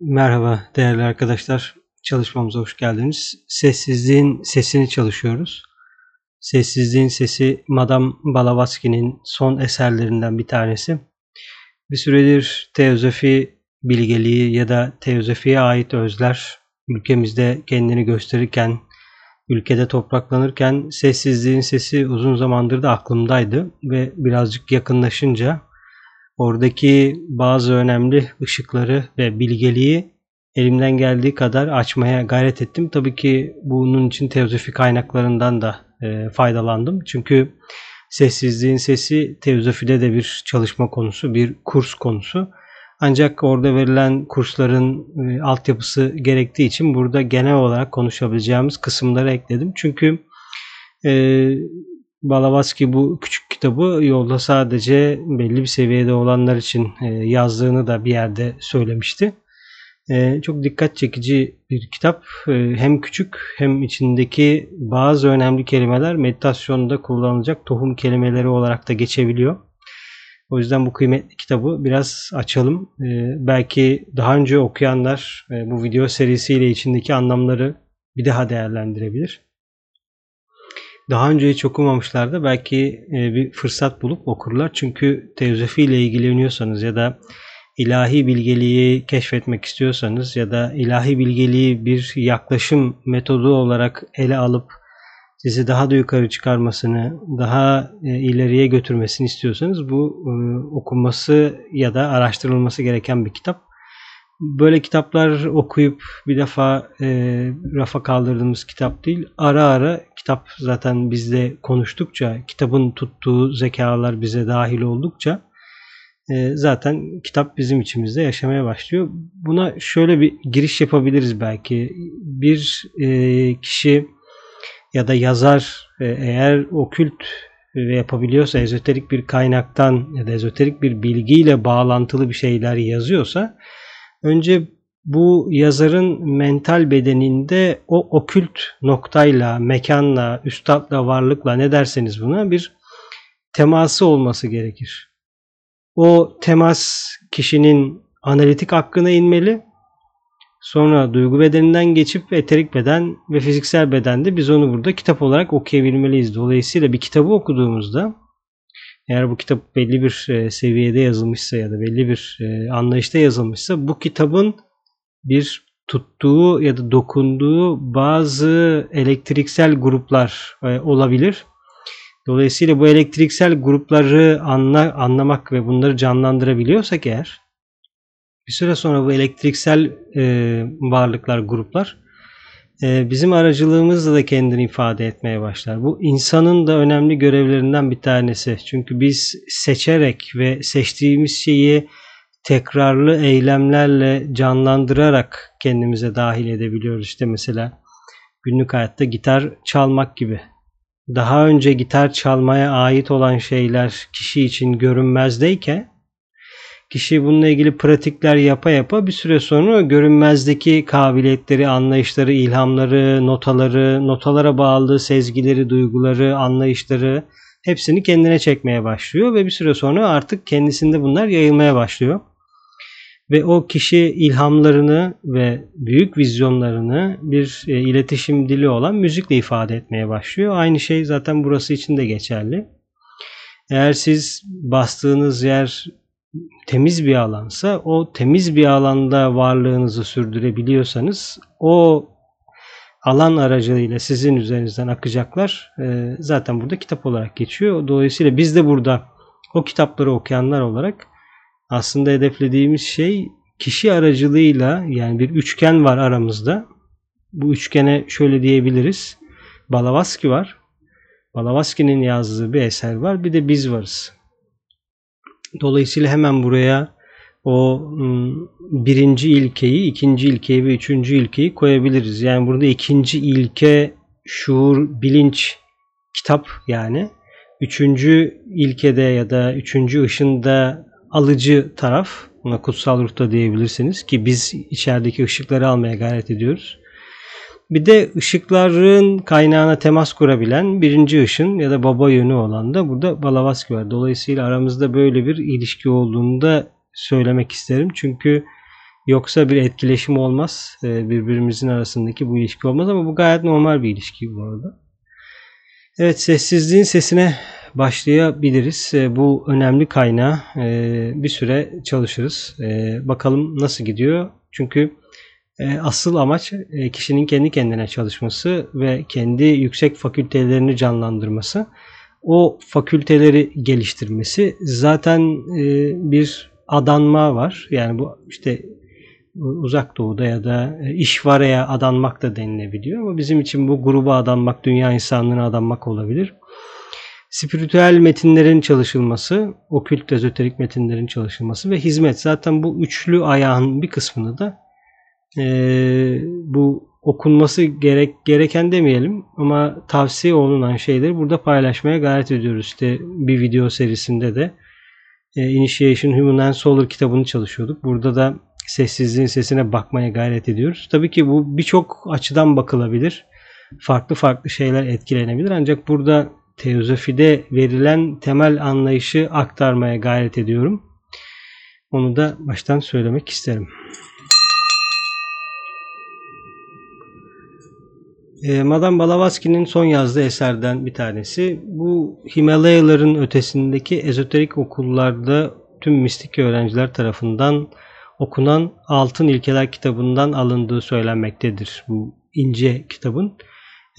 Merhaba değerli arkadaşlar. Çalışmamıza hoş geldiniz. Sessizliğin sesini çalışıyoruz. Sessizliğin sesi Madame Blavatsky'nin son eserlerinden bir tanesi. Bir süredir teozofi bilgeliği ya da teozofiye ait özler ülkemizde kendini gösterirken, ülkede topraklanırken sessizliğin sesi uzun zamandır da aklımdaydı ve birazcık yakınlaşınca oradaki bazı önemli ışıkları ve bilgeliği elimden geldiği kadar açmaya gayret ettim. Tabii ki bunun için teozofi kaynaklarından da e, faydalandım. Çünkü sessizliğin sesi teozofide de bir çalışma konusu, bir kurs konusu. Ancak orada verilen kursların e, altyapısı gerektiği için burada genel olarak konuşabileceğimiz kısımları ekledim. Çünkü e, Balavatsky bu küçük kitabı yolda sadece belli bir seviyede olanlar için e, yazdığını da bir yerde söylemişti. E, çok dikkat çekici bir kitap. E, hem küçük hem içindeki bazı önemli kelimeler meditasyonda kullanılacak tohum kelimeleri olarak da geçebiliyor. O yüzden bu kıymetli kitabı biraz açalım. Belki daha önce okuyanlar bu video serisiyle içindeki anlamları bir daha değerlendirebilir daha önce hiç okumamışlardı. Belki e, bir fırsat bulup okurlar. Çünkü teozofi ile ilgileniyorsanız ya da ilahi bilgeliği keşfetmek istiyorsanız ya da ilahi bilgeliği bir yaklaşım metodu olarak ele alıp sizi daha da yukarı çıkarmasını, daha e, ileriye götürmesini istiyorsanız bu e, okunması ya da araştırılması gereken bir kitap böyle kitaplar okuyup bir defa e, rafa kaldırdığımız kitap değil. Ara ara kitap zaten bizde konuştukça, kitabın tuttuğu zekalar bize dahil oldukça e, zaten kitap bizim içimizde yaşamaya başlıyor. Buna şöyle bir giriş yapabiliriz belki. Bir e, kişi ya da yazar e, eğer okült ve yapabiliyorsa ezoterik bir kaynaktan ya da ezoterik bir bilgiyle bağlantılı bir şeyler yazıyorsa Önce bu yazarın mental bedeninde o okült noktayla, mekanla, üstadla, varlıkla ne derseniz buna bir teması olması gerekir. O temas kişinin analitik hakkına inmeli. Sonra duygu bedeninden geçip eterik beden ve fiziksel bedende biz onu burada kitap olarak okuyabilmeliyiz. Dolayısıyla bir kitabı okuduğumuzda eğer bu kitap belli bir e, seviyede yazılmışsa ya da belli bir e, anlayışta yazılmışsa bu kitabın bir tuttuğu ya da dokunduğu bazı elektriksel gruplar e, olabilir. Dolayısıyla bu elektriksel grupları anla, anlamak ve bunları canlandırabiliyorsak eğer bir süre sonra bu elektriksel e, varlıklar, gruplar ee, bizim aracılığımızla da kendini ifade etmeye başlar. Bu insanın da önemli görevlerinden bir tanesi. Çünkü biz seçerek ve seçtiğimiz şeyi tekrarlı eylemlerle canlandırarak kendimize dahil edebiliyoruz. İşte mesela günlük hayatta gitar çalmak gibi. Daha önce gitar çalmaya ait olan şeyler kişi için görünmezdeyken Kişi bununla ilgili pratikler yapa yapa bir süre sonra görünmezdeki kabiliyetleri, anlayışları, ilhamları, notaları, notalara bağlı sezgileri, duyguları, anlayışları hepsini kendine çekmeye başlıyor ve bir süre sonra artık kendisinde bunlar yayılmaya başlıyor. Ve o kişi ilhamlarını ve büyük vizyonlarını bir e, iletişim dili olan müzikle ifade etmeye başlıyor. Aynı şey zaten burası için de geçerli. Eğer siz bastığınız yer temiz bir alansa o temiz bir alanda varlığınızı sürdürebiliyorsanız o alan aracılığıyla sizin üzerinizden akacaklar e, zaten burada kitap olarak geçiyor. Dolayısıyla biz de burada o kitapları okuyanlar olarak aslında hedeflediğimiz şey kişi aracılığıyla yani bir üçgen var aramızda. Bu üçgene şöyle diyebiliriz. Balavaski var. Balavaski'nin yazdığı bir eser var. Bir de biz varız. Dolayısıyla hemen buraya o birinci ilkeyi, ikinci ilkeyi ve üçüncü ilkeyi koyabiliriz. Yani burada ikinci ilke şuur, bilinç, kitap yani. Üçüncü ilkede ya da üçüncü ışında alıcı taraf, buna kutsal ruhta diyebilirsiniz ki biz içerideki ışıkları almaya gayret ediyoruz. Bir de ışıkların kaynağına temas kurabilen birinci ışın ya da baba yönü olan da burada Balavaski var. Dolayısıyla aramızda böyle bir ilişki olduğunu da söylemek isterim. Çünkü Yoksa bir etkileşim olmaz. E, birbirimizin arasındaki bu ilişki olmaz ama bu gayet normal bir ilişki bu arada. Evet sessizliğin sesine başlayabiliriz. E, bu önemli kaynağı e, bir süre çalışırız. E, bakalım nasıl gidiyor. Çünkü asıl amaç kişinin kendi kendine çalışması ve kendi yüksek fakültelerini canlandırması. O fakülteleri geliştirmesi zaten bir adanma var. Yani bu işte uzak doğuda ya da işvaraya adanmak da denilebiliyor. Ama bizim için bu gruba adanmak, dünya insanlığına adanmak olabilir. Spiritüel metinlerin çalışılması, okült ezoterik metinlerin çalışılması ve hizmet. Zaten bu üçlü ayağın bir kısmını da e, bu okunması gerek gereken demeyelim ama tavsiye olunan şeyleri burada paylaşmaya gayret ediyoruz. İşte bir video serisinde de e, Initiation Human and Solar kitabını çalışıyorduk. Burada da sessizliğin sesine bakmaya gayret ediyoruz. Tabii ki bu birçok açıdan bakılabilir. Farklı farklı şeyler etkilenebilir. Ancak burada teozofide verilen temel anlayışı aktarmaya gayret ediyorum. Onu da baştan söylemek isterim. E, Madame Blavatsky'nin son yazdığı eserden bir tanesi. Bu Himalayaların ötesindeki ezoterik okullarda tüm mistik öğrenciler tarafından okunan Altın İlkeler kitabından alındığı söylenmektedir bu ince kitabın.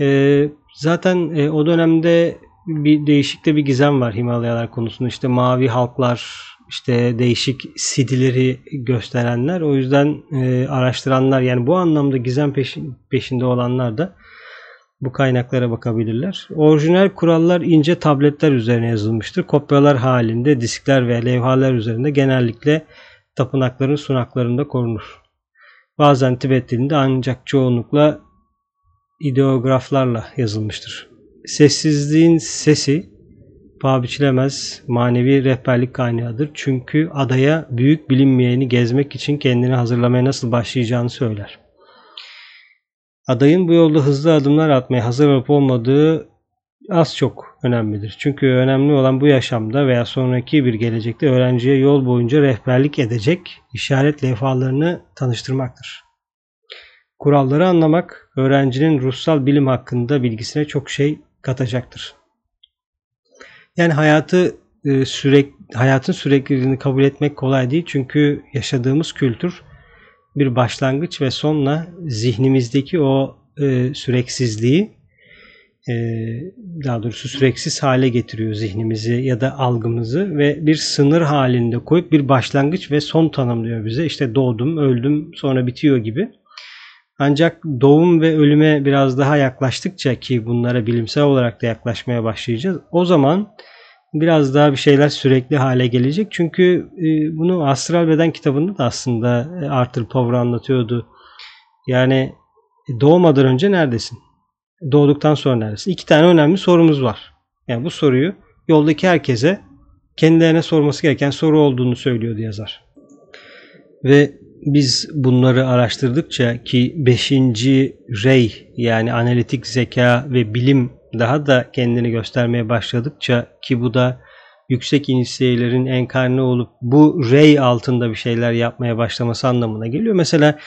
E, zaten e, o dönemde bir değişikte bir gizem var Himalayalar konusunda. İşte mavi halklar, işte değişik sidileri gösterenler. O yüzden e, araştıranlar yani bu anlamda gizem peşin, peşinde olanlar da bu kaynaklara bakabilirler. Orijinal kurallar ince tabletler üzerine yazılmıştır. Kopyalar halinde diskler ve levhalar üzerinde genellikle tapınakların sunaklarında korunur. Bazen Tibet dilinde ancak çoğunlukla ideograflarla yazılmıştır. Sessizliğin sesi paha biçilemez manevi rehberlik kaynağıdır. Çünkü adaya büyük bilinmeyeni gezmek için kendini hazırlamaya nasıl başlayacağını söyler. Adayın bu yolda hızlı adımlar atmaya hazır olup olmadığı az çok önemlidir. Çünkü önemli olan bu yaşamda veya sonraki bir gelecekte öğrenciye yol boyunca rehberlik edecek işaret levhalarını tanıştırmaktır. Kuralları anlamak öğrencinin ruhsal bilim hakkında bilgisine çok şey katacaktır. Yani hayatı e, sürekli hayatın sürekliliğini kabul etmek kolay değil çünkü yaşadığımız kültür bir başlangıç ve sonla zihnimizdeki o e, süreksizliği e, daha doğrusu süreksiz hale getiriyor zihnimizi ya da algımızı ve bir sınır halinde koyup bir başlangıç ve son tanımlıyor bize. İşte doğdum, öldüm, sonra bitiyor gibi. Ancak doğum ve ölüme biraz daha yaklaştıkça ki bunlara bilimsel olarak da yaklaşmaya başlayacağız. O zaman biraz daha bir şeyler sürekli hale gelecek. Çünkü e, bunu Astral Beden kitabında da aslında e, Arthur Power anlatıyordu. Yani e, doğmadan önce neredesin? Doğduktan sonra neredesin? İki tane önemli sorumuz var. Yani bu soruyu yoldaki herkese kendilerine sorması gereken soru olduğunu söylüyordu yazar. Ve biz bunları araştırdıkça ki 5. rey yani analitik zeka ve bilim daha da kendini göstermeye başladıkça ki bu da yüksek inisiyelerin enkarne olup bu rey altında bir şeyler yapmaya başlaması anlamına geliyor. Mesela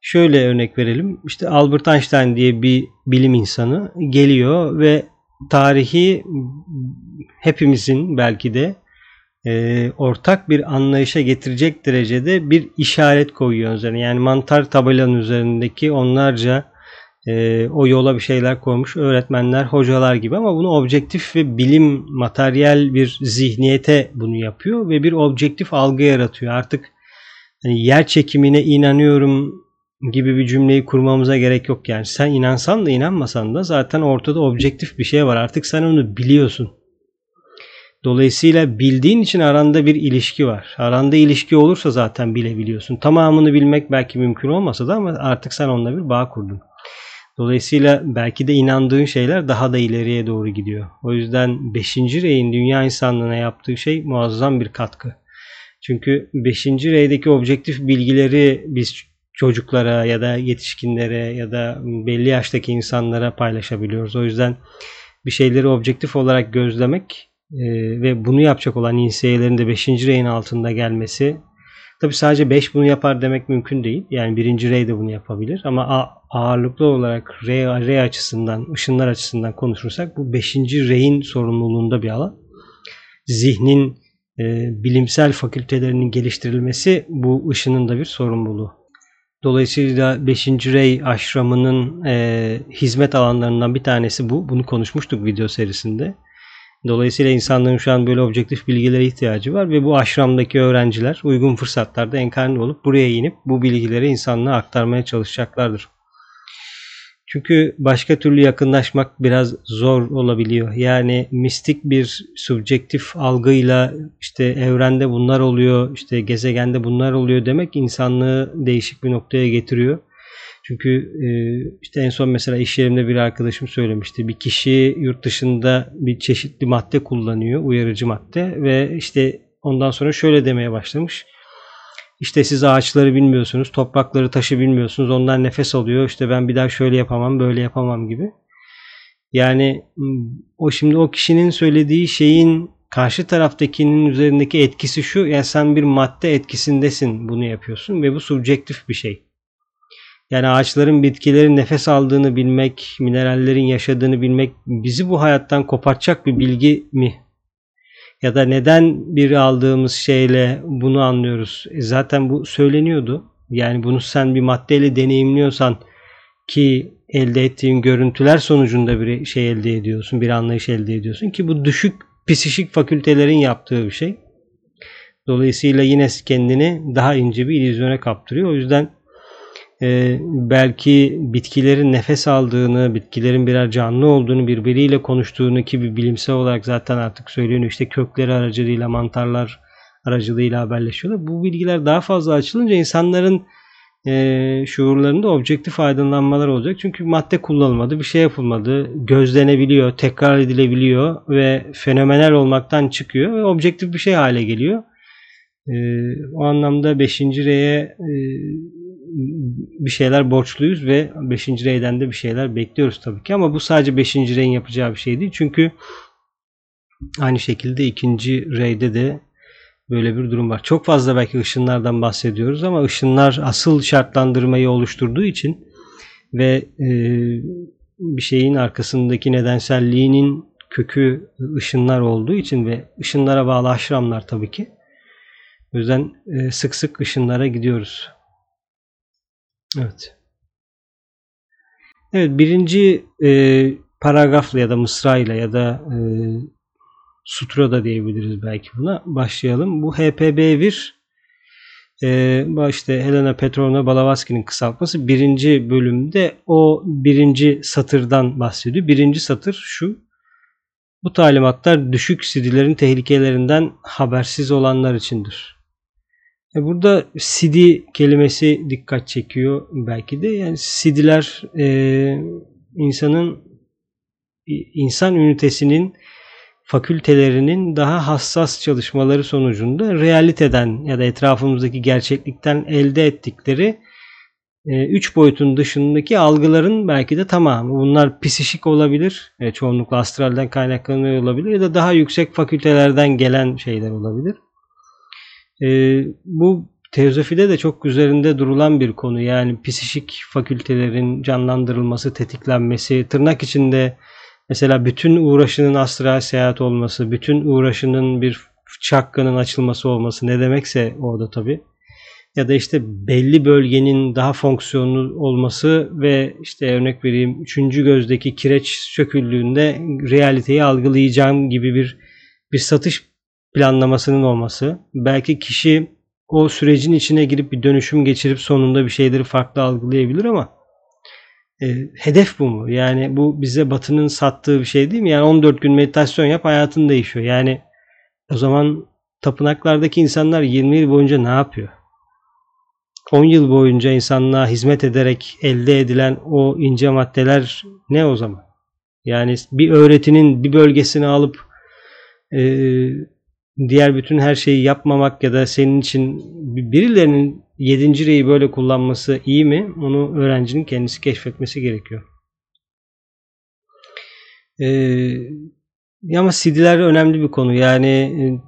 şöyle örnek verelim. İşte Albert Einstein diye bir bilim insanı geliyor ve tarihi hepimizin belki de e, ortak bir anlayışa getirecek derecede bir işaret koyuyor üzerine. Yani mantar tabelanın üzerindeki onlarca e, o yola bir şeyler koymuş öğretmenler, hocalar gibi ama bunu objektif ve bilim, materyal bir zihniyete bunu yapıyor ve bir objektif algı yaratıyor. Artık hani yer çekimine inanıyorum gibi bir cümleyi kurmamıza gerek yok yani. Sen inansan da inanmasan da zaten ortada objektif bir şey var. Artık sen onu biliyorsun. Dolayısıyla bildiğin için aranda bir ilişki var. Aranda ilişki olursa zaten bilebiliyorsun. Tamamını bilmek belki mümkün olmasa da ama artık sen onunla bir bağ kurdun. Dolayısıyla belki de inandığın şeyler daha da ileriye doğru gidiyor. O yüzden 5. reyin dünya insanlığına yaptığı şey muazzam bir katkı. Çünkü 5. reydeki objektif bilgileri biz çocuklara ya da yetişkinlere ya da belli yaştaki insanlara paylaşabiliyoruz. O yüzden bir şeyleri objektif olarak gözlemek e, ve bunu yapacak olan insiyelerin de 5. reyin altında gelmesi Tabi sadece 5 bunu yapar demek mümkün değil. Yani birinci rey de bunu yapabilir. Ama ağırlıklı olarak rey, rey açısından, ışınlar açısından konuşursak bu 5. reyin sorumluluğunda bir alan. Zihnin e, bilimsel fakültelerinin geliştirilmesi bu ışının da bir sorumluluğu. Dolayısıyla 5. Rey aşramının e, hizmet alanlarından bir tanesi bu. Bunu konuşmuştuk video serisinde. Dolayısıyla insanların şu an böyle objektif bilgilere ihtiyacı var ve bu aşramdaki öğrenciler uygun fırsatlarda enkarne olup buraya inip bu bilgileri insanlığa aktarmaya çalışacaklardır. Çünkü başka türlü yakınlaşmak biraz zor olabiliyor. Yani mistik bir subjektif algıyla işte evrende bunlar oluyor, işte gezegende bunlar oluyor demek insanlığı değişik bir noktaya getiriyor. Çünkü e, işte en son mesela iş yerimde bir arkadaşım söylemişti. Bir kişi yurt dışında bir çeşitli madde kullanıyor, uyarıcı madde ve işte ondan sonra şöyle demeye başlamış. İşte siz ağaçları bilmiyorsunuz, toprakları, taşı bilmiyorsunuz. Onlar nefes alıyor. İşte ben bir daha şöyle yapamam, böyle yapamam gibi. Yani o şimdi o kişinin söylediği şeyin karşı taraftakinin üzerindeki etkisi şu. Yani sen bir madde etkisindesin bunu yapıyorsun ve bu subjektif bir şey. Yani ağaçların, bitkilerin nefes aldığını bilmek, minerallerin yaşadığını bilmek bizi bu hayattan kopartacak bir bilgi mi? Ya da neden bir aldığımız şeyle bunu anlıyoruz? E zaten bu söyleniyordu. Yani bunu sen bir maddeyle deneyimliyorsan ki elde ettiğin görüntüler sonucunda bir şey elde ediyorsun, bir anlayış elde ediyorsun ki bu düşük psişik fakültelerin yaptığı bir şey. Dolayısıyla yine kendini daha ince bir illüzyona kaptırıyor. O yüzden e, belki bitkilerin nefes aldığını, bitkilerin birer canlı olduğunu, birbiriyle konuştuğunu ki bir bilimsel olarak zaten artık söyleniyor. İşte kökleri aracılığıyla, mantarlar aracılığıyla haberleşiyorlar. Bu bilgiler daha fazla açılınca insanların e, şuurlarında objektif aydınlanmalar olacak. Çünkü madde kullanılmadı, bir şey yapılmadı, gözlenebiliyor, tekrar edilebiliyor ve fenomenal olmaktan çıkıyor ve objektif bir şey hale geliyor. E, o anlamda 5. R'ye e, bir şeyler borçluyuz ve 5. reyden de bir şeyler bekliyoruz tabii ki ama bu sadece 5. reyin yapacağı bir şey değil. Çünkü aynı şekilde ikinci reyde de böyle bir durum var. Çok fazla belki ışınlardan bahsediyoruz ama ışınlar asıl şartlandırmayı oluşturduğu için ve e, bir şeyin arkasındaki nedenselliğinin kökü ışınlar olduğu için ve ışınlara bağlı aşramlar tabii ki. O yüzden e, sık sık ışınlara gidiyoruz. Evet. Evet birinci e, paragrafla ya da mısrayla ya da e, sutra da diyebiliriz belki buna başlayalım. Bu HPB1 e, işte Helena Petrovna Blavatsky'nin kısaltması birinci bölümde o birinci satırdan bahsediyor. Birinci satır şu. Bu talimatlar düşük sidilerin tehlikelerinden habersiz olanlar içindir. E, burada CD kelimesi dikkat çekiyor belki de. Yani CD'ler e, insanın insan ünitesinin fakültelerinin daha hassas çalışmaları sonucunda realiteden ya da etrafımızdaki gerçeklikten elde ettikleri e, üç boyutun dışındaki algıların belki de tamamı. Bunlar psişik olabilir, e, çoğunlukla astralden kaynaklanıyor olabilir ya da daha yüksek fakültelerden gelen şeyler olabilir. E, bu teozofide de çok üzerinde durulan bir konu. Yani psişik fakültelerin canlandırılması, tetiklenmesi, tırnak içinde mesela bütün uğraşının astral seyahat olması, bütün uğraşının bir çakkının açılması olması ne demekse orada tabi. Ya da işte belli bölgenin daha fonksiyonlu olması ve işte örnek vereyim üçüncü gözdeki kireç söküldüğünde realiteyi algılayacağım gibi bir bir satış planlamasının olması. Belki kişi o sürecin içine girip bir dönüşüm geçirip sonunda bir şeyleri farklı algılayabilir ama e, hedef bu mu? Yani bu bize Batı'nın sattığı bir şey değil mi? Yani 14 gün meditasyon yap hayatın değişiyor. Yani o zaman tapınaklardaki insanlar 20 yıl boyunca ne yapıyor? 10 yıl boyunca insanlığa hizmet ederek elde edilen o ince maddeler ne o zaman? Yani bir öğretinin bir bölgesini alıp e, diğer bütün her şeyi yapmamak ya da senin için birilerinin yedinci reyi böyle kullanması iyi mi? Onu öğrencinin kendisi keşfetmesi gerekiyor. Ee, ama CD'ler önemli bir konu. Yani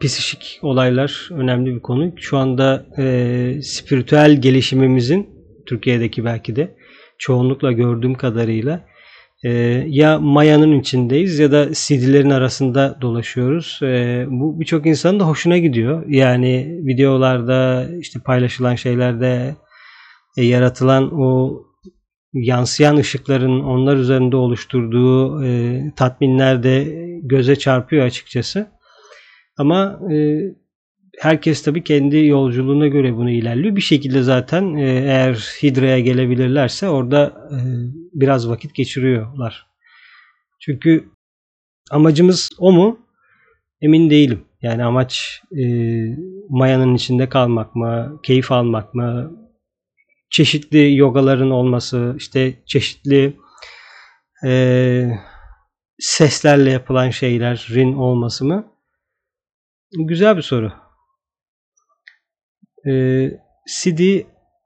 psişik olaylar önemli bir konu. Şu anda e, spiritüel gelişimimizin Türkiye'deki belki de çoğunlukla gördüğüm kadarıyla e, ya mayanın içindeyiz ya da CD'lerin arasında dolaşıyoruz. E, bu birçok insanın da hoşuna gidiyor. Yani videolarda işte paylaşılan şeylerde e, yaratılan o yansıyan ışıkların onlar üzerinde oluşturduğu e, tatminler de göze çarpıyor açıkçası. Ama e, herkes tabii kendi yolculuğuna göre bunu ilerliyor. Bir şekilde zaten e, eğer Hidra'ya gelebilirlerse orada e, biraz vakit geçiriyorlar. Çünkü amacımız o mu? Emin değilim. Yani amaç e, mayanın içinde kalmak mı, keyif almak mı, çeşitli yogaların olması, işte çeşitli e, seslerle yapılan şeylerin olması mı? Güzel bir soru. Ee, CD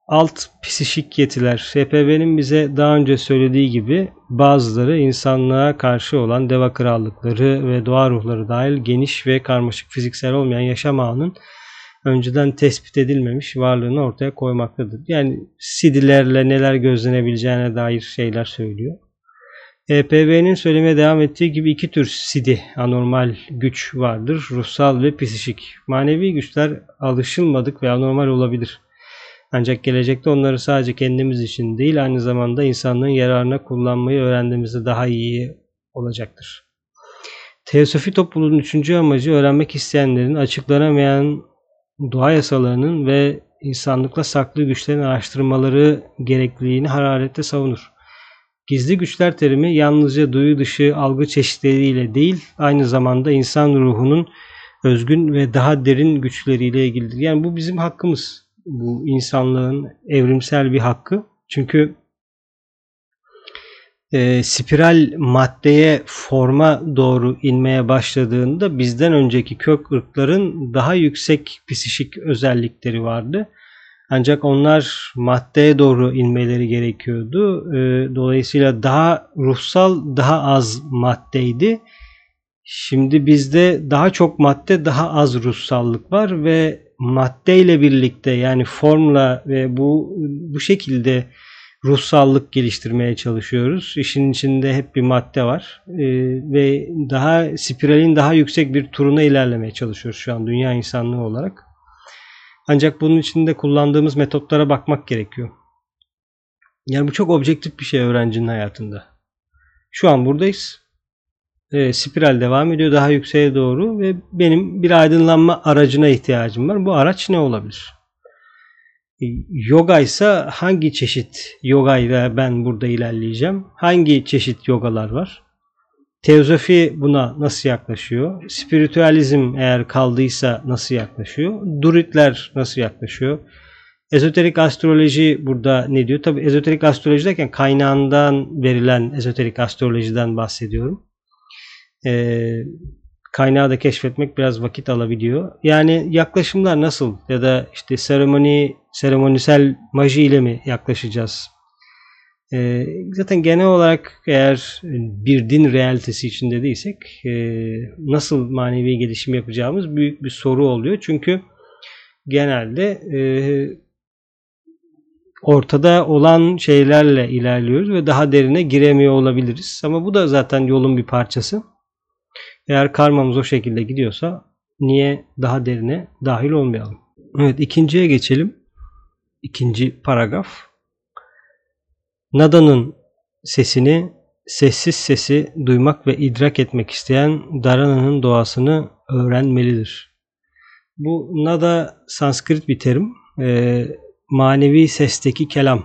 alt psişik yetiler. SPV'nin bize daha önce söylediği gibi bazıları insanlığa karşı olan deva krallıkları ve doğa ruhları dahil geniş ve karmaşık fiziksel olmayan yaşam ağının önceden tespit edilmemiş varlığını ortaya koymaktadır. Yani CD'lerle neler gözlenebileceğine dair şeyler söylüyor. EPV'nin söylemeye devam ettiği gibi iki tür sidi anormal güç vardır. Ruhsal ve psişik. Manevi güçler alışılmadık ve anormal olabilir. Ancak gelecekte onları sadece kendimiz için değil aynı zamanda insanlığın yararına kullanmayı öğrendiğimizde daha iyi olacaktır. Teosofi topluluğunun üçüncü amacı öğrenmek isteyenlerin açıklanamayan doğa yasalarının ve insanlıkla saklı güçlerin araştırmaları gerekliliğini hararetle savunur. Gizli güçler terimi yalnızca duyu dışı algı çeşitleriyle değil, aynı zamanda insan ruhunun özgün ve daha derin güçleriyle ilgilidir. Yani bu bizim hakkımız. Bu insanlığın evrimsel bir hakkı. Çünkü e, spiral maddeye forma doğru inmeye başladığında bizden önceki kök ırkların daha yüksek psişik özellikleri vardı. Ancak onlar maddeye doğru inmeleri gerekiyordu. Ee, dolayısıyla daha ruhsal, daha az maddeydi. Şimdi bizde daha çok madde, daha az ruhsallık var ve maddeyle birlikte yani formla ve bu bu şekilde ruhsallık geliştirmeye çalışıyoruz. İşin içinde hep bir madde var ee, ve daha spiralin daha yüksek bir turuna ilerlemeye çalışıyoruz şu an dünya insanlığı olarak. Ancak bunun için de kullandığımız metotlara bakmak gerekiyor. Yani bu çok objektif bir şey öğrencinin hayatında. Şu an buradayız. E, spiral devam ediyor daha yükseğe doğru ve benim bir aydınlanma aracına ihtiyacım var. Bu araç ne olabilir? E, yoga ise hangi çeşit yoga ile ben burada ilerleyeceğim? Hangi çeşit yogalar var? Teozofi buna nasıl yaklaşıyor? Spiritüalizm eğer kaldıysa nasıl yaklaşıyor? Duritler nasıl yaklaşıyor? Ezoterik astroloji burada ne diyor? Tabi ezoterik astroloji derken kaynağından verilen ezoterik astrolojiden bahsediyorum. Ee, kaynağı da keşfetmek biraz vakit alabiliyor. Yani yaklaşımlar nasıl? Ya da işte seremoni, seremonisel maji ile mi yaklaşacağız? E, zaten genel olarak eğer bir din realitesi içinde değilsek e, nasıl manevi gelişim yapacağımız büyük bir soru oluyor. Çünkü genelde e, ortada olan şeylerle ilerliyoruz ve daha derine giremiyor olabiliriz. Ama bu da zaten yolun bir parçası. Eğer karmamız o şekilde gidiyorsa niye daha derine dahil olmayalım? Evet ikinciye geçelim. İkinci paragraf. Nada'nın sesini, sessiz sesi duymak ve idrak etmek isteyen Dharana'nın doğasını öğrenmelidir. Bu Nada Sanskrit bir terim. E, manevi sesteki kelam,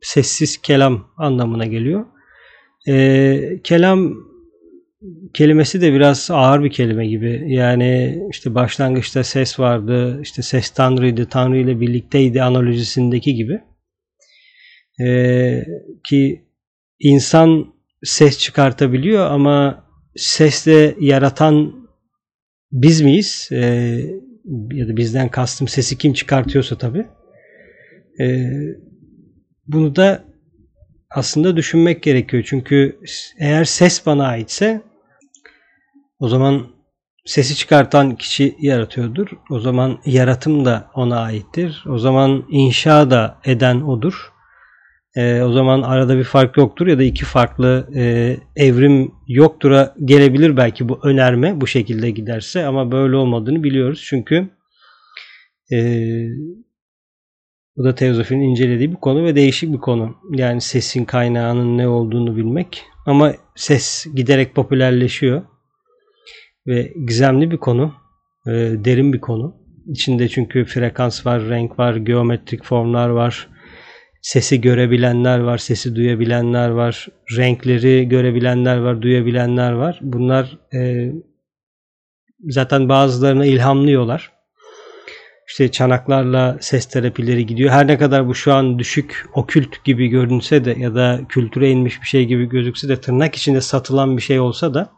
sessiz kelam anlamına geliyor. E, kelam kelimesi de biraz ağır bir kelime gibi. Yani işte başlangıçta ses vardı, işte ses Tanrı'ydı, Tanrı ile birlikteydi analojisindeki gibi. Ee, ki insan ses çıkartabiliyor ama sesle yaratan biz miyiz? Ee, ya da bizden kastım sesi kim çıkartıyorsa tabi. Ee, bunu da aslında düşünmek gerekiyor. Çünkü eğer ses bana aitse o zaman sesi çıkartan kişi yaratıyordur. O zaman yaratım da ona aittir. O zaman inşa da eden odur. E, o zaman arada bir fark yoktur ya da iki farklı e, evrim yoktura gelebilir belki bu önerme bu şekilde giderse ama böyle olmadığını biliyoruz. Çünkü e, bu da teozofinin incelediği bir konu ve değişik bir konu. Yani sesin kaynağının ne olduğunu bilmek. Ama ses giderek popülerleşiyor. Ve gizemli bir konu. E, derin bir konu. İçinde çünkü frekans var, renk var, geometrik formlar var. Sesi görebilenler var, sesi duyabilenler var. Renkleri görebilenler var, duyabilenler var. Bunlar e, zaten bazılarına ilhamlıyorlar işte çanaklarla ses terapileri gidiyor. Her ne kadar bu şu an düşük okült gibi görünse de ya da kültüre inmiş bir şey gibi gözükse de tırnak içinde satılan bir şey olsa da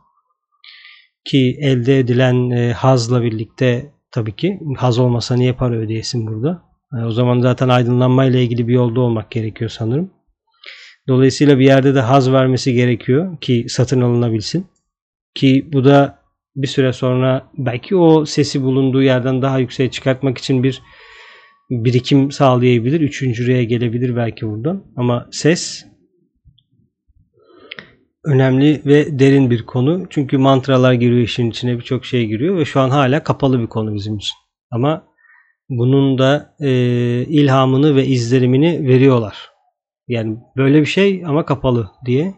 ki elde edilen e, hazla birlikte tabii ki haz olmasa niye para ödeyesin burada? E, o zaman zaten aydınlanmayla ilgili bir yolda olmak gerekiyor sanırım. Dolayısıyla bir yerde de haz vermesi gerekiyor ki satın alınabilsin. Ki bu da bir süre sonra belki o sesi bulunduğu yerden daha yükseğe çıkartmak için bir birikim sağlayabilir. Üçüncüye gelebilir belki buradan. Ama ses önemli ve derin bir konu. Çünkü mantralar giriyor işin içine birçok şey giriyor ve şu an hala kapalı bir konu bizim için. Ama bunun da e, ilhamını ve izlerimini veriyorlar. Yani böyle bir şey ama kapalı diye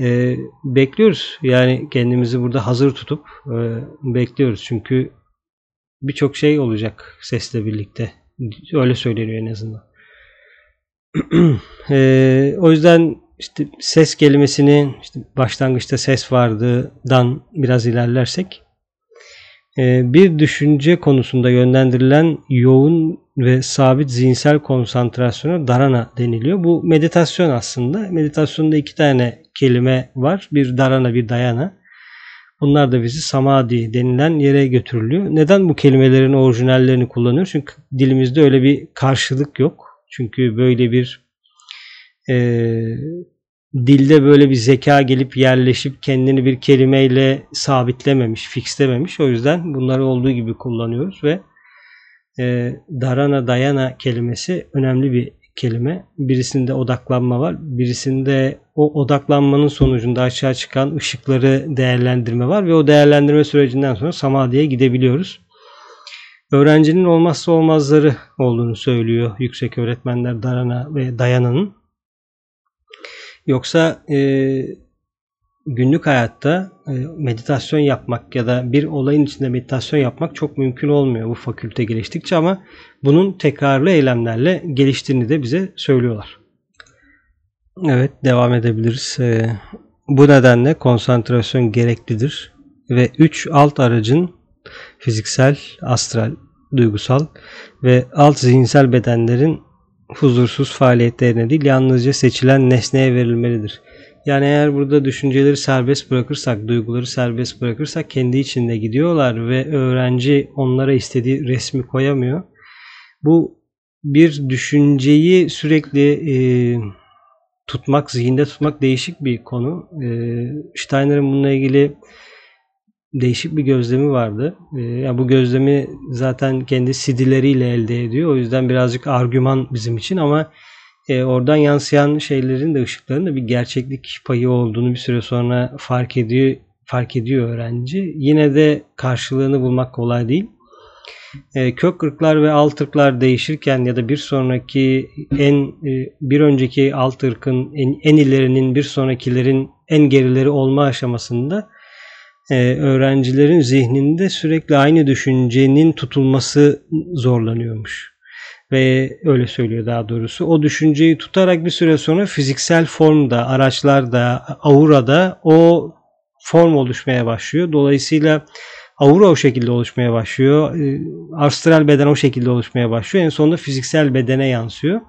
e, bekliyoruz. Yani kendimizi burada hazır tutup e, bekliyoruz. Çünkü birçok şey olacak sesle birlikte. Öyle söyleniyor en azından. e, o yüzden işte ses kelimesini işte başlangıçta ses vardıdan biraz ilerlersek bir düşünce konusunda yönlendirilen yoğun ve sabit zihinsel konsantrasyona darana deniliyor. Bu meditasyon aslında. Meditasyonda iki tane kelime var. Bir darana bir dayana. Bunlar da bizi samadhi denilen yere götürülüyor. Neden bu kelimelerin orijinallerini kullanıyor? Çünkü dilimizde öyle bir karşılık yok. Çünkü böyle bir e, dilde böyle bir zeka gelip yerleşip kendini bir kelimeyle sabitlememiş, fixlememiş. O yüzden bunları olduğu gibi kullanıyoruz ve e, darana dayana kelimesi önemli bir kelime. Birisinde odaklanma var. Birisinde o odaklanmanın sonucunda aşağı çıkan ışıkları değerlendirme var ve o değerlendirme sürecinden sonra samadhiye gidebiliyoruz. Öğrencinin olmazsa olmazları olduğunu söylüyor yüksek öğretmenler Darana ve Dayana'nın. Yoksa e, günlük hayatta e, meditasyon yapmak ya da bir olayın içinde meditasyon yapmak çok mümkün olmuyor bu fakülte geliştikçe ama bunun tekrarlı eylemlerle geliştiğini de bize söylüyorlar. Evet devam edebiliriz. E, bu nedenle konsantrasyon gereklidir ve 3 alt aracın fiziksel, astral, duygusal ve alt zihinsel bedenlerin huzursuz faaliyetlerine değil yalnızca seçilen nesneye verilmelidir. Yani eğer burada düşünceleri serbest bırakırsak, duyguları serbest bırakırsak kendi içinde gidiyorlar ve öğrenci onlara istediği resmi koyamıyor. Bu bir düşünceyi sürekli e, tutmak, zihinde tutmak değişik bir konu. E, Steiner'ın bununla ilgili değişik bir gözlemi vardı. E, yani bu gözlemi zaten kendi CD'leriyle elde ediyor. O yüzden birazcık argüman bizim için ama e, oradan yansıyan şeylerin de ışıkların da bir gerçeklik payı olduğunu bir süre sonra fark ediyor fark ediyor öğrenci. Yine de karşılığını bulmak kolay değil. E, kök ırklar ve alt ırklar değişirken ya da bir sonraki en e, bir önceki alt ırkın en, en ilerinin bir sonrakilerin en gerileri olma aşamasında e, öğrencilerin zihninde sürekli aynı düşüncenin tutulması zorlanıyormuş ve öyle söylüyor daha doğrusu. O düşünceyi tutarak bir süre sonra fiziksel formda, araçlarda, aurada o form oluşmaya başlıyor. Dolayısıyla aura o şekilde oluşmaya başlıyor. Ee, astral beden o şekilde oluşmaya başlıyor. En sonunda fiziksel bedene yansıyor.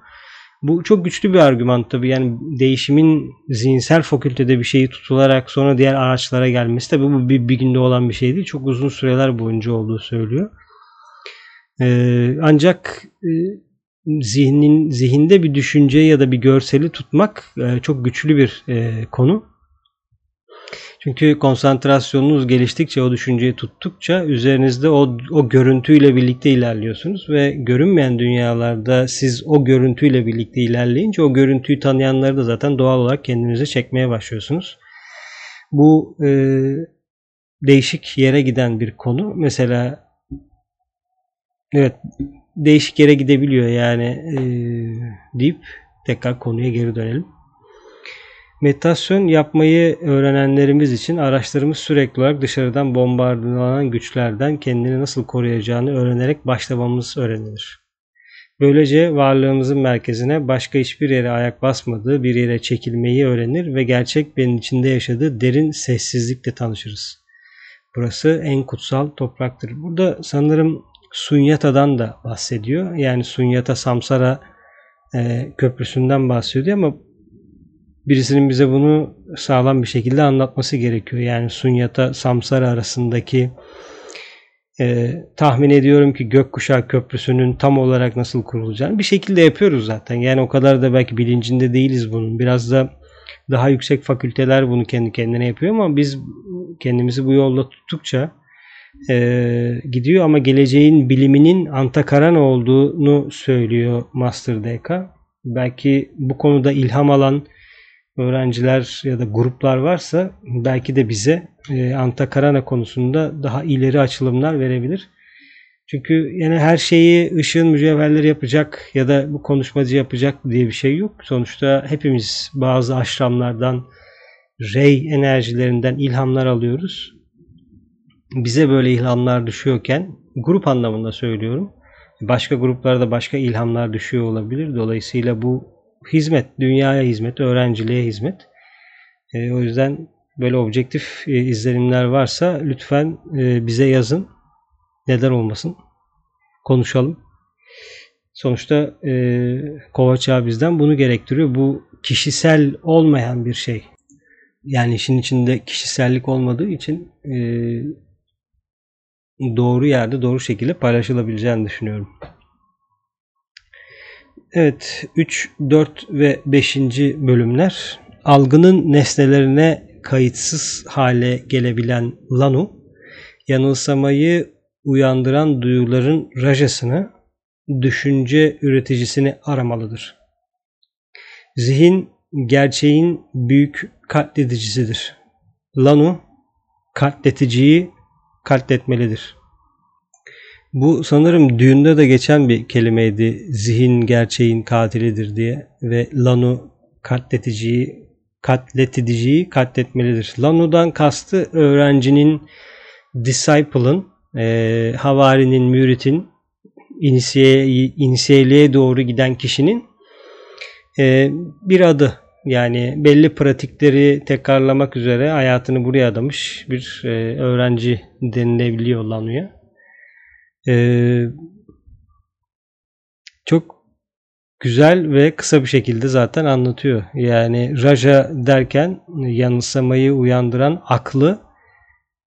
Bu çok güçlü bir argüman tabii. Yani değişimin zihinsel fakültede bir şeyi tutularak sonra diğer araçlara gelmesi tabii bu bir, bir günde olan bir şey değil. Çok uzun süreler boyunca olduğu söylüyor. Ee, ancak e, zihnin zihinde bir düşünce ya da bir görseli tutmak e, çok güçlü bir e, konu. Çünkü konsantrasyonunuz geliştikçe, o düşünceyi tuttukça üzerinizde o, o görüntüyle birlikte ilerliyorsunuz ve görünmeyen dünyalarda siz o görüntüyle birlikte ilerleyince o görüntüyü tanıyanları da zaten doğal olarak kendinize çekmeye başlıyorsunuz. Bu e, değişik yere giden bir konu. Mesela evet değişik yere gidebiliyor yani e, deyip tekrar konuya geri dönelim. Meditasyon yapmayı öğrenenlerimiz için araçlarımız sürekli olarak dışarıdan bombardılanan güçlerden kendini nasıl koruyacağını öğrenerek başlamamız öğrenilir. Böylece varlığımızın merkezine başka hiçbir yere ayak basmadığı bir yere çekilmeyi öğrenir ve gerçek benim içinde yaşadığı derin sessizlikle tanışırız. Burası en kutsal topraktır. Burada sanırım Sunyata'dan da bahsediyor. Yani Sunyata Samsara e, köprüsünden bahsediyor ama birisinin bize bunu sağlam bir şekilde anlatması gerekiyor. Yani Sunyata Samsara arasındaki e, tahmin ediyorum ki Gökkuşağı Köprüsü'nün tam olarak nasıl kurulacağını bir şekilde yapıyoruz zaten. Yani o kadar da belki bilincinde değiliz bunun. Biraz da daha yüksek fakülteler bunu kendi kendine yapıyor ama biz kendimizi bu yolda tuttukça e, gidiyor ama geleceğin biliminin Antakarana olduğunu söylüyor Master DK. Belki bu konuda ilham alan öğrenciler ya da gruplar varsa belki de bize e, Antakarana konusunda daha ileri açılımlar verebilir. Çünkü yani her şeyi ışığın mücevherleri yapacak ya da bu konuşmacı yapacak diye bir şey yok. Sonuçta hepimiz bazı aşramlardan, rey enerjilerinden ilhamlar alıyoruz. Bize böyle ilhamlar düşüyorken grup anlamında söylüyorum. Başka gruplarda başka ilhamlar düşüyor olabilir. Dolayısıyla bu hizmet, dünyaya hizmet, öğrenciliğe hizmet. E, o yüzden böyle objektif e, izlenimler varsa lütfen e, bize yazın. Neden olmasın? Konuşalım. Sonuçta e, Kovaç bizden bunu gerektiriyor. Bu kişisel olmayan bir şey. Yani işin içinde kişisellik olmadığı için e, doğru yerde doğru şekilde paylaşılabileceğini düşünüyorum. Evet 3, 4 ve 5. bölümler algının nesnelerine kayıtsız hale gelebilen Lanu, yanılsamayı uyandıran duyuların rajasını, düşünce üreticisini aramalıdır. Zihin gerçeğin büyük katledicisidir. Lanu katleticiyi katletmelidir. Bu sanırım düğünde de geçen bir kelimeydi. Zihin gerçeğin katilidir diye ve Lanu katleticiyi katleticiyi katletmelidir. Lanu'dan kastı öğrencinin, disciple'ın, e, havarinin, müritin, inisiye, inisiyeliğe doğru giden kişinin e, bir adı. Yani belli pratikleri tekrarlamak üzere hayatını buraya adamış bir e, öğrenci denilebiliyor Lanu'ya. Ee, çok güzel ve kısa bir şekilde zaten anlatıyor. Yani Raja derken yanılsamayı uyandıran aklı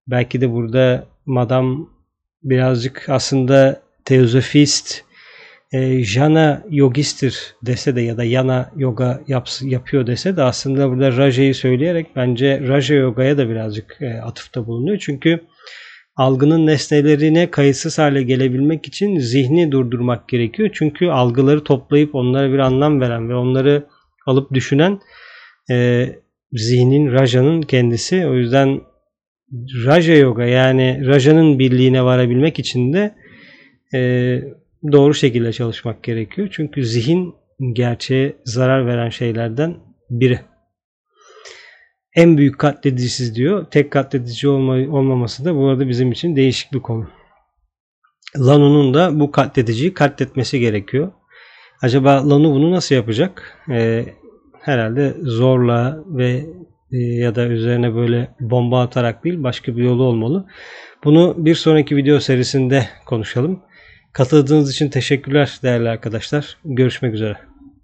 belki de burada madam birazcık aslında teozofist e, jana yogistir dese de ya da yana yoga yaps, yapıyor dese de aslında burada Raja'yı söyleyerek bence Raja yogaya da birazcık e, atıfta bulunuyor. Çünkü algının nesnelerine kayıtsız hale gelebilmek için zihni durdurmak gerekiyor. Çünkü algıları toplayıp onlara bir anlam veren ve onları alıp düşünen e, zihnin, rajanın kendisi. O yüzden raja yoga yani rajanın birliğine varabilmek için de e, doğru şekilde çalışmak gerekiyor. Çünkü zihin gerçeğe zarar veren şeylerden biri en büyük katledicisiz diyor. Tek katledici olma, olmaması da bu arada bizim için değişik bir konu. Lanu'nun da bu katlediciyi katletmesi gerekiyor. Acaba Lanu bunu nasıl yapacak? Ee, herhalde zorla ve e, ya da üzerine böyle bomba atarak değil başka bir yolu olmalı. Bunu bir sonraki video serisinde konuşalım. Katıldığınız için teşekkürler değerli arkadaşlar. Görüşmek üzere.